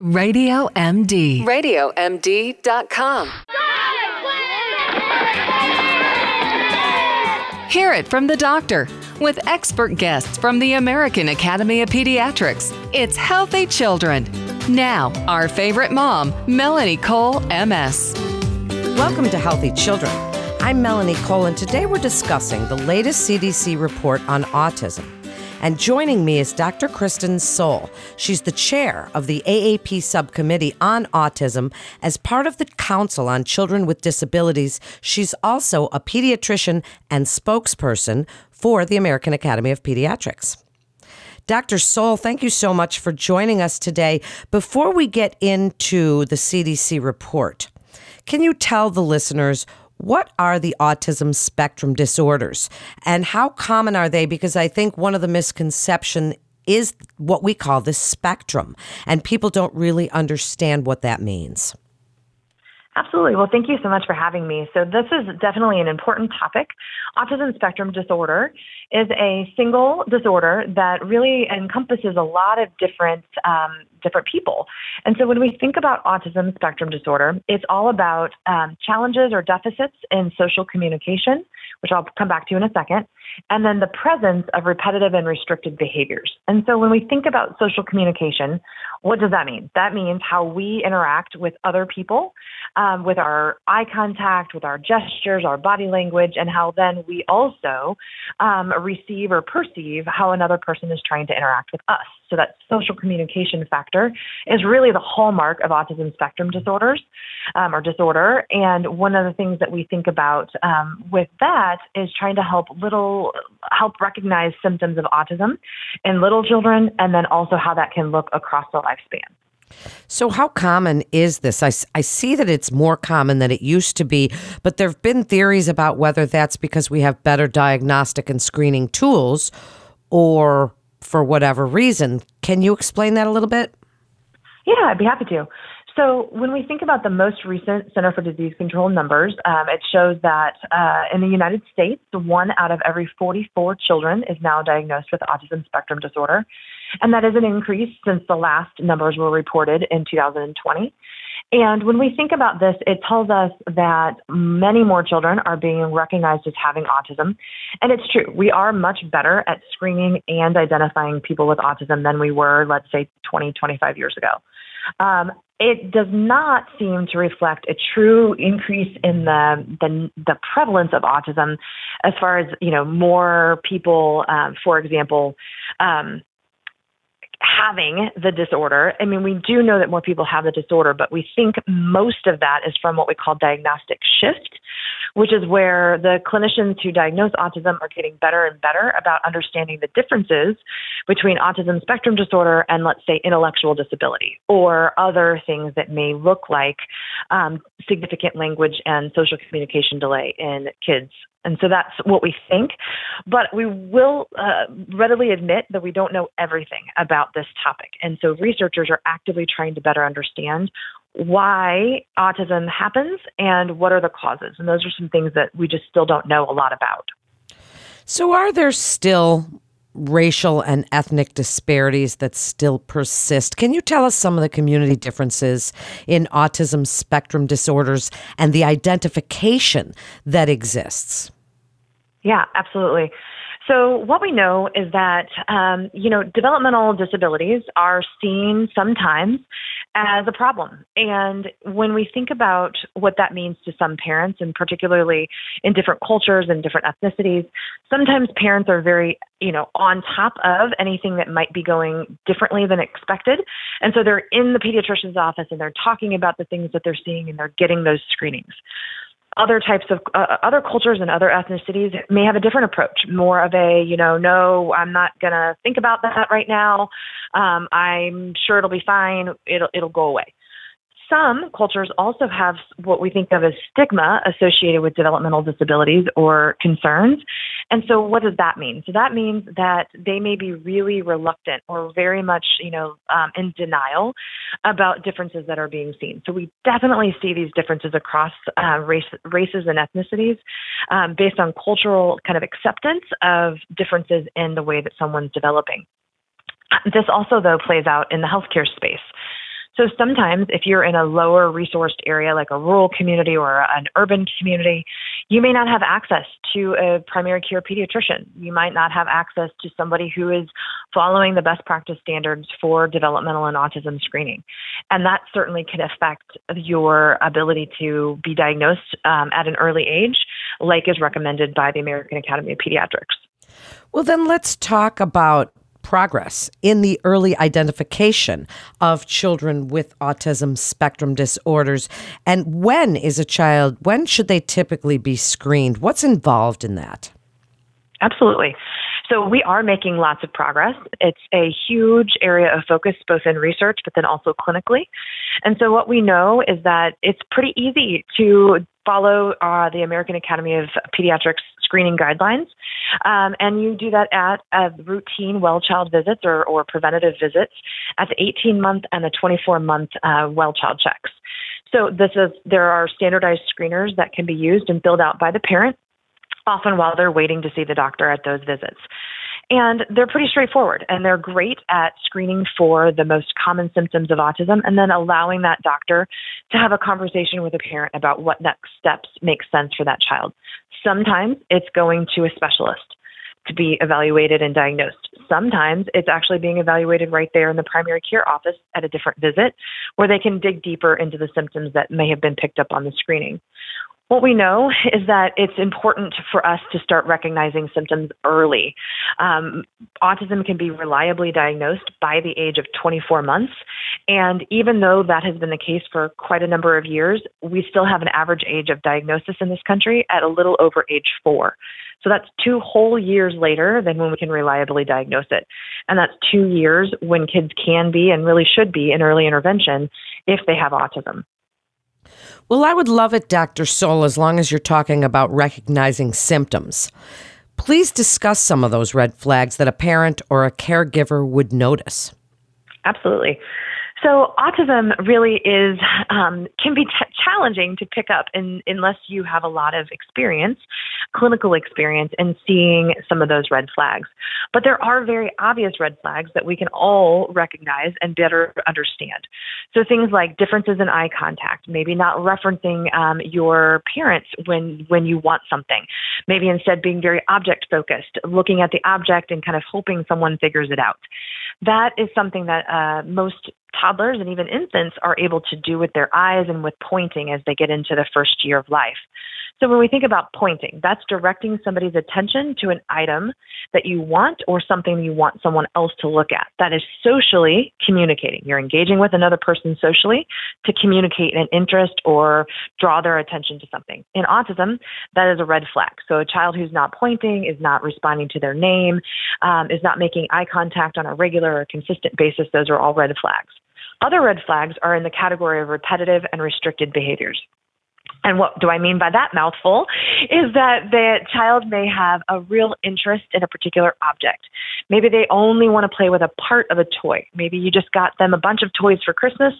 Radio MD. RadioMD.com. Hear it from the doctor with expert guests from the American Academy of Pediatrics. It's Healthy Children. Now, our favorite mom, Melanie Cole, MS. Welcome to Healthy Children. I'm Melanie Cole, and today we're discussing the latest CDC report on autism. And joining me is Dr. Kristen Sohl. She's the chair of the AAP subcommittee on autism. As part of the Council on Children with Disabilities, she's also a pediatrician and spokesperson for the American Academy of Pediatrics. Dr. Sohl, thank you so much for joining us today. Before we get into the CDC report, can you tell the listeners what are the autism spectrum disorders and how common are they? Because I think one of the misconception is what we call the spectrum, and people don't really understand what that means. Absolutely. Well, thank you so much for having me. So, this is definitely an important topic. Autism spectrum disorder is a single disorder that really encompasses a lot of different um, different people. And so, when we think about autism spectrum disorder, it's all about um, challenges or deficits in social communication, which I'll come back to in a second, and then the presence of repetitive and restricted behaviors. And so, when we think about social communication, what does that mean? That means how we interact with other people, um, with our eye contact, with our gestures, our body language, and how then we also um, receive or perceive how another person is trying to interact with us. So that social communication factor is really the hallmark of autism spectrum disorders um, or disorder. And one of the things that we think about um, with that is trying to help little help recognize symptoms of autism in little children, and then also how that can look across the lifespan. So, how common is this? I, I see that it's more common than it used to be, but there have been theories about whether that's because we have better diagnostic and screening tools or for whatever reason. Can you explain that a little bit? Yeah, I'd be happy to. So, when we think about the most recent Center for Disease Control numbers, um, it shows that uh, in the United States, one out of every 44 children is now diagnosed with autism spectrum disorder. And that is an increase since the last numbers were reported in 2020. And when we think about this, it tells us that many more children are being recognized as having autism. And it's true, we are much better at screening and identifying people with autism than we were, let's say, 20, 25 years ago. Um, it does not seem to reflect a true increase in the, the, the prevalence of autism, as far as you know, more people, um, for example, um, having the disorder. I mean, we do know that more people have the disorder, but we think most of that is from what we call diagnostic shift, which is where the clinicians who diagnose autism are getting better and better about understanding the differences between autism spectrum disorder and, let's say, intellectual disability or other things that may look like um, significant language and social communication delay in kids and so that's what we think. But we will uh, readily admit that we don't know everything about this topic. And so researchers are actively trying to better understand why autism happens and what are the causes. And those are some things that we just still don't know a lot about. So, are there still racial and ethnic disparities that still persist. Can you tell us some of the community differences in autism spectrum disorders and the identification that exists? Yeah, absolutely. So, what we know is that, um, you know, developmental disabilities are seen sometimes as a problem. And when we think about what that means to some parents, and particularly in different cultures and different ethnicities, sometimes parents are very, you know, on top of anything that might be going differently than expected. And so they're in the pediatrician's office and they're talking about the things that they're seeing and they're getting those screenings other types of uh, other cultures and other ethnicities may have a different approach more of a you know no i'm not going to think about that right now. Um, i'm sure it'll be fine. It'll it'll go away some cultures also have what we think of as stigma associated with developmental disabilities or concerns. And so what does that mean? So that means that they may be really reluctant or very much, you know, um, in denial about differences that are being seen. So we definitely see these differences across uh, race, races and ethnicities um, based on cultural kind of acceptance of differences in the way that someone's developing. This also, though, plays out in the healthcare space. So sometimes, if you're in a lower resourced area like a rural community or an urban community, you may not have access to a primary care pediatrician. You might not have access to somebody who is following the best practice standards for developmental and autism screening. And that certainly can affect your ability to be diagnosed um, at an early age, like is recommended by the American Academy of Pediatrics. Well, then let's talk about progress in the early identification of children with autism spectrum disorders. And when is a child, when should they typically be screened? What's involved in that? Absolutely. So we are making lots of progress. It's a huge area of focus, both in research, but then also clinically. And so what we know is that it's pretty easy to follow uh, the American Academy of Pediatrics screening guidelines. Um, and you do that at uh, routine well child visits or, or preventative visits at the 18 month and the 24 month uh, well child checks. So this is there are standardized screeners that can be used and filled out by the parent, often while they're waiting to see the doctor at those visits. And they're pretty straightforward and they're great at screening for the most common symptoms of autism and then allowing that doctor to have a conversation with a parent about what next steps make sense for that child. Sometimes it's going to a specialist to be evaluated and diagnosed. Sometimes it's actually being evaluated right there in the primary care office at a different visit where they can dig deeper into the symptoms that may have been picked up on the screening. What we know is that it's important for us to start recognizing symptoms early. Um, autism can be reliably diagnosed by the age of 24 months. And even though that has been the case for quite a number of years, we still have an average age of diagnosis in this country at a little over age four. So that's two whole years later than when we can reliably diagnose it. And that's two years when kids can be and really should be in early intervention if they have autism. Well, I would love it, Dr. Sohl, as long as you're talking about recognizing symptoms. Please discuss some of those red flags that a parent or a caregiver would notice. Absolutely. So autism really is um, can be t- challenging to pick up in, unless you have a lot of experience, clinical experience, in seeing some of those red flags. But there are very obvious red flags that we can all recognize and better understand. So things like differences in eye contact, maybe not referencing um, your parents when when you want something, maybe instead being very object focused, looking at the object and kind of hoping someone figures it out. That is something that uh, most toddlers and even infants are able to do with their eyes and with pointing as they get into the first year of life. So when we think about pointing, that's directing somebody's attention to an item that you want or something you want someone else to look at. That is socially communicating. You're engaging with another person socially to communicate an interest or draw their attention to something. In autism, that is a red flag. So a child who's not pointing, is not responding to their name, um, is not making eye contact on a regular or consistent basis, those are all red flags. Other red flags are in the category of repetitive and restricted behaviors. And what do I mean by that mouthful? Is that the child may have a real interest in a particular object. Maybe they only want to play with a part of a toy. Maybe you just got them a bunch of toys for Christmas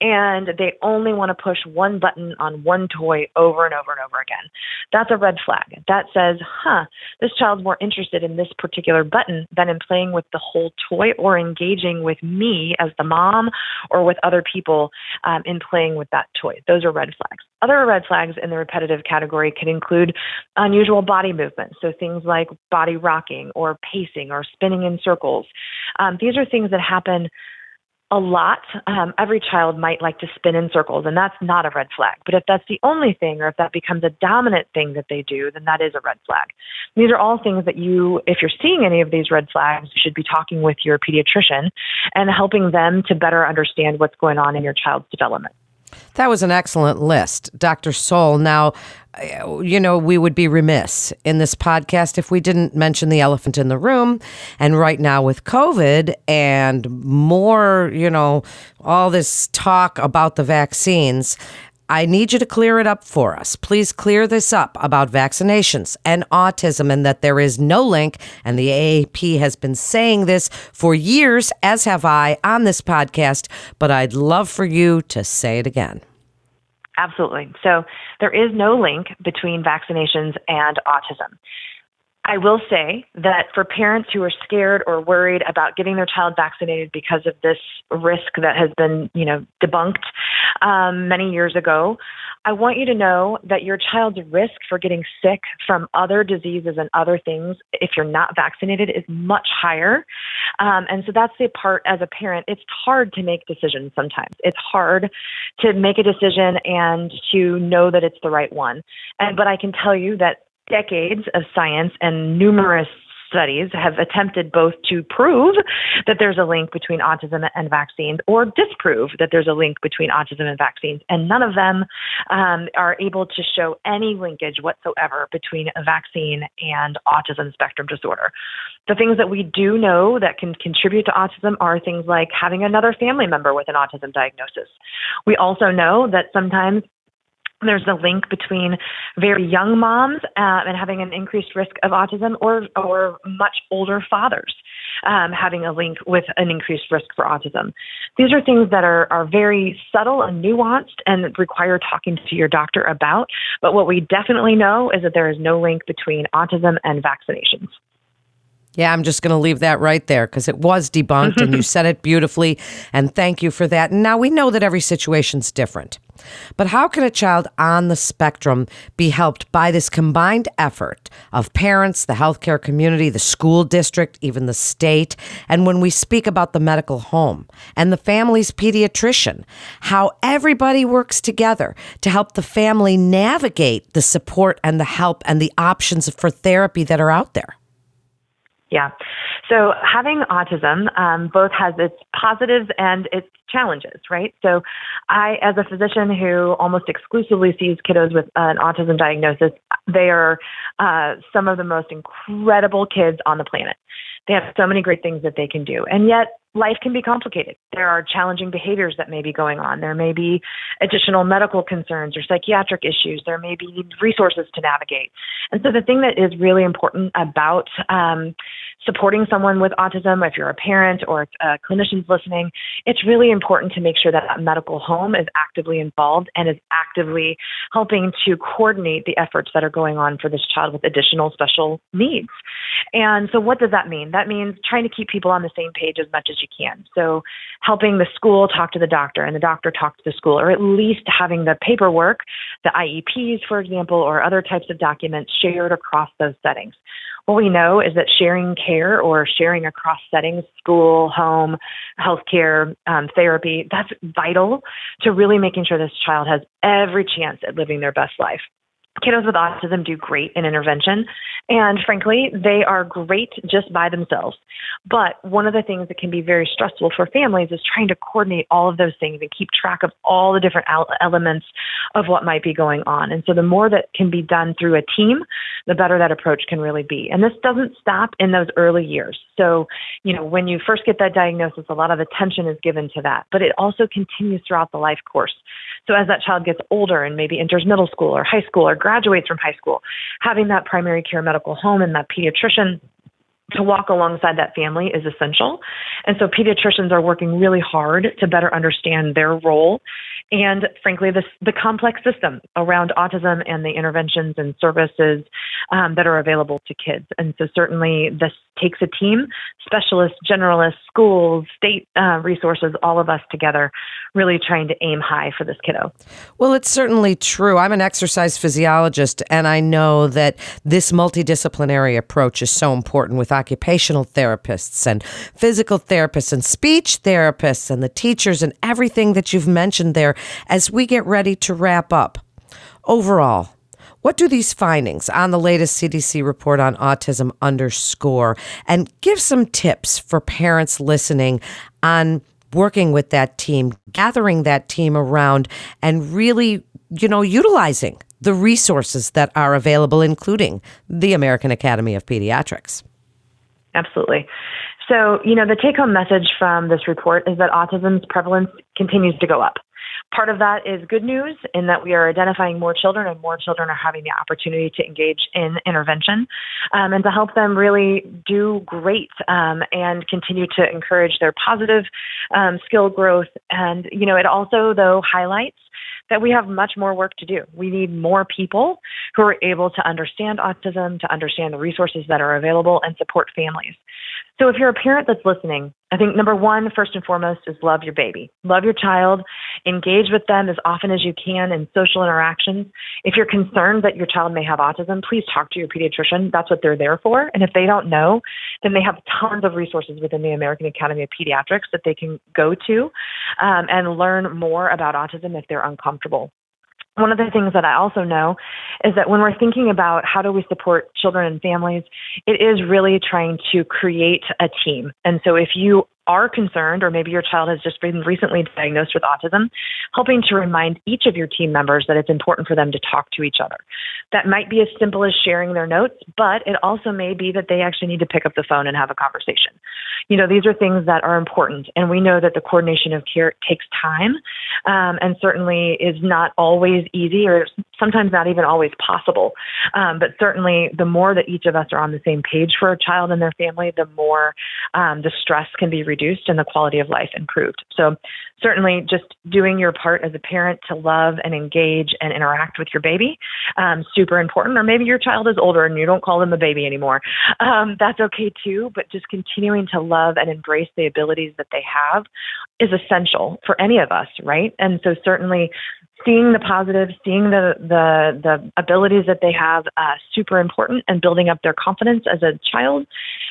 and they only want to push one button on one toy over and over and over again. That's a red flag. That says, huh, this child's more interested in this particular button than in playing with the whole toy or engaging with me as the mom or with other people um, in playing with that toy. Those are red flags. Other red flags in the repetitive category can include unusual body movements, so things like body rocking or pacing or spinning in circles. Um, these are things that happen a lot. Um, every child might like to spin in circles, and that's not a red flag. But if that's the only thing, or if that becomes a dominant thing that they do, then that is a red flag. These are all things that you, if you're seeing any of these red flags, you should be talking with your pediatrician and helping them to better understand what's going on in your child's development. That was an excellent list, Dr. Sohl. Now, uh, you know, we would be remiss in this podcast if we didn't mention the elephant in the room. And right now, with COVID and more, you know, all this talk about the vaccines, I need you to clear it up for us. Please clear this up about vaccinations and autism and that there is no link. And the AAP has been saying this for years, as have I on this podcast, but I'd love for you to say it again. Absolutely. So there is no link between vaccinations and autism. I will say that for parents who are scared or worried about getting their child vaccinated because of this risk that has been, you know, debunked um, many years ago, I want you to know that your child's risk for getting sick from other diseases and other things, if you're not vaccinated, is much higher. Um, and so that's the part as a parent. It's hard to make decisions sometimes. It's hard to make a decision and to know that it's the right one. And but I can tell you that decades of science and numerous studies have attempted both to prove that there's a link between autism and vaccines or disprove that there's a link between autism and vaccines. And none of them um, are able to show any linkage whatsoever between a vaccine and autism spectrum disorder. The things that we do know that can contribute to autism are things like having another family member with an autism diagnosis. We also know that sometimes there's a link between very young moms uh, and having an increased risk of autism, or or much older fathers um, having a link with an increased risk for autism. These are things that are are very subtle and nuanced and require talking to your doctor about. But what we definitely know is that there is no link between autism and vaccinations. Yeah, I'm just going to leave that right there because it was debunked and you said it beautifully. And thank you for that. And now we know that every situation's different. But how can a child on the spectrum be helped by this combined effort of parents, the healthcare community, the school district, even the state? And when we speak about the medical home and the family's pediatrician, how everybody works together to help the family navigate the support and the help and the options for therapy that are out there? Yeah. So having autism um, both has its positives and its challenges, right? So I, as a physician who almost exclusively sees kiddos with an autism diagnosis, they are uh, some of the most incredible kids on the planet. They have so many great things that they can do. And yet, life can be complicated. There are challenging behaviors that may be going on. There may be additional medical concerns or psychiatric issues. There may be resources to navigate. And so, the thing that is really important about um, supporting someone with autism, if you're a parent or a clinician's listening, it's really important to make sure that that medical home is actively involved and is actively helping to coordinate the efforts that are going on for this child with additional special needs. And so, what does that mean? That means trying to keep people on the same page as much as you can. So, helping the school talk to the doctor and the doctor talk to the school, or at least having the paperwork, the IEPs, for example, or other types of documents shared across those settings. What we know is that sharing care or sharing across settings, school, home, healthcare, um, therapy, that's vital to really making sure this child has every chance at living their best life kiddos with autism do great in intervention. And frankly, they are great just by themselves. But one of the things that can be very stressful for families is trying to coordinate all of those things and keep track of all the different elements of what might be going on. And so the more that can be done through a team, the better that approach can really be. And this doesn't stop in those early years. So, you know, when you first get that diagnosis, a lot of attention is given to that, but it also continues throughout the life course. So as that child gets older and maybe enters middle school or high school or graduates from high school, having that primary care medical home and that pediatrician to walk alongside that family is essential. And so pediatricians are working really hard to better understand their role and frankly, this, the complex system around autism and the interventions and services um, that are available to kids. And so, certainly, this takes a team specialists, generalists, schools, state uh, resources, all of us together, really trying to aim high for this kiddo. Well, it's certainly true. I'm an exercise physiologist, and I know that this multidisciplinary approach is so important with occupational therapists and physical therapists and speech therapists and the teachers and everything that you've mentioned there as we get ready to wrap up, overall, what do these findings on the latest CDC report on autism underscore? And give some tips for parents listening on working with that team, gathering that team around, and really, you know, utilizing the resources that are available, including the American Academy of Pediatrics. Absolutely. So, you know, the take home message from this report is that autism's prevalence continues to go up. Part of that is good news in that we are identifying more children and more children are having the opportunity to engage in intervention um, and to help them really do great um, and continue to encourage their positive um, skill growth. And, you know, it also, though, highlights that we have much more work to do. We need more people who are able to understand autism, to understand the resources that are available, and support families. So if you're a parent that's listening, I think number one, first and foremost, is love your baby. Love your child. Engage with them as often as you can in social interactions. If you're concerned that your child may have autism, please talk to your pediatrician. That's what they're there for. And if they don't know, then they have tons of resources within the American Academy of Pediatrics that they can go to um, and learn more about autism if they're uncomfortable one of the things that I also know is that when we're thinking about how do we support children and families, it is really trying to create a team. And so if you are concerned, or maybe your child has just been recently diagnosed with autism, helping to remind each of your team members that it's important for them to talk to each other. That might be as simple as sharing their notes, but it also may be that they actually need to pick up the phone and have a conversation. You know, these are things that are important, and we know that the coordination of care takes time um, and certainly is not always easy or sometimes not even always possible. Um, but certainly, the more that each of us are on the same page for a child and their family, the more um, the stress can be reduced and the quality of life improved. So, certainly, just doing your part as a parent to love and engage and interact with your baby, um, super important. Or maybe your child is older and you don't call them a baby anymore. Um, that's okay too. But just continuing to love and embrace the abilities that they have is essential for any of us, right? And so, certainly, seeing the positive, seeing the the the abilities that they have, uh, super important, and building up their confidence as a child.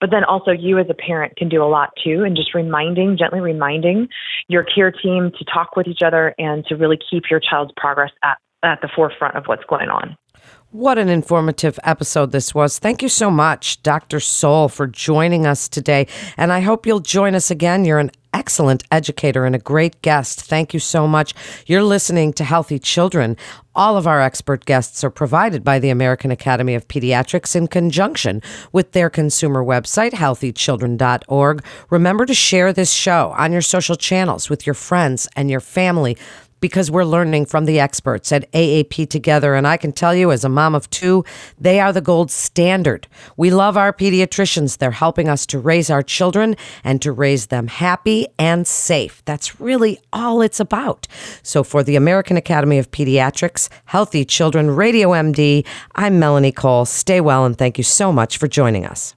But then also you as a parent can do a lot too, and just reminding, gently reminding your care team to talk with each other and to really keep your child's progress at at the forefront of what's going on. What an informative episode this was. Thank you so much, Dr. Sohl, for joining us today. And I hope you'll join us again. You're an excellent educator and a great guest. Thank you so much. You're listening to Healthy Children. All of our expert guests are provided by the American Academy of Pediatrics in conjunction with their consumer website, healthychildren.org. Remember to share this show on your social channels with your friends and your family because we're learning from the experts at AAP together. And I can tell you, as a mom of two, they are the gold standard. We love our pediatricians. They're helping us to raise our children and to raise them happy and safe. That's really all it's about. So, for the American Academy of Pediatrics, Healthy Children, Radio MD, I'm Melanie Cole. Stay well and thank you so much for joining us.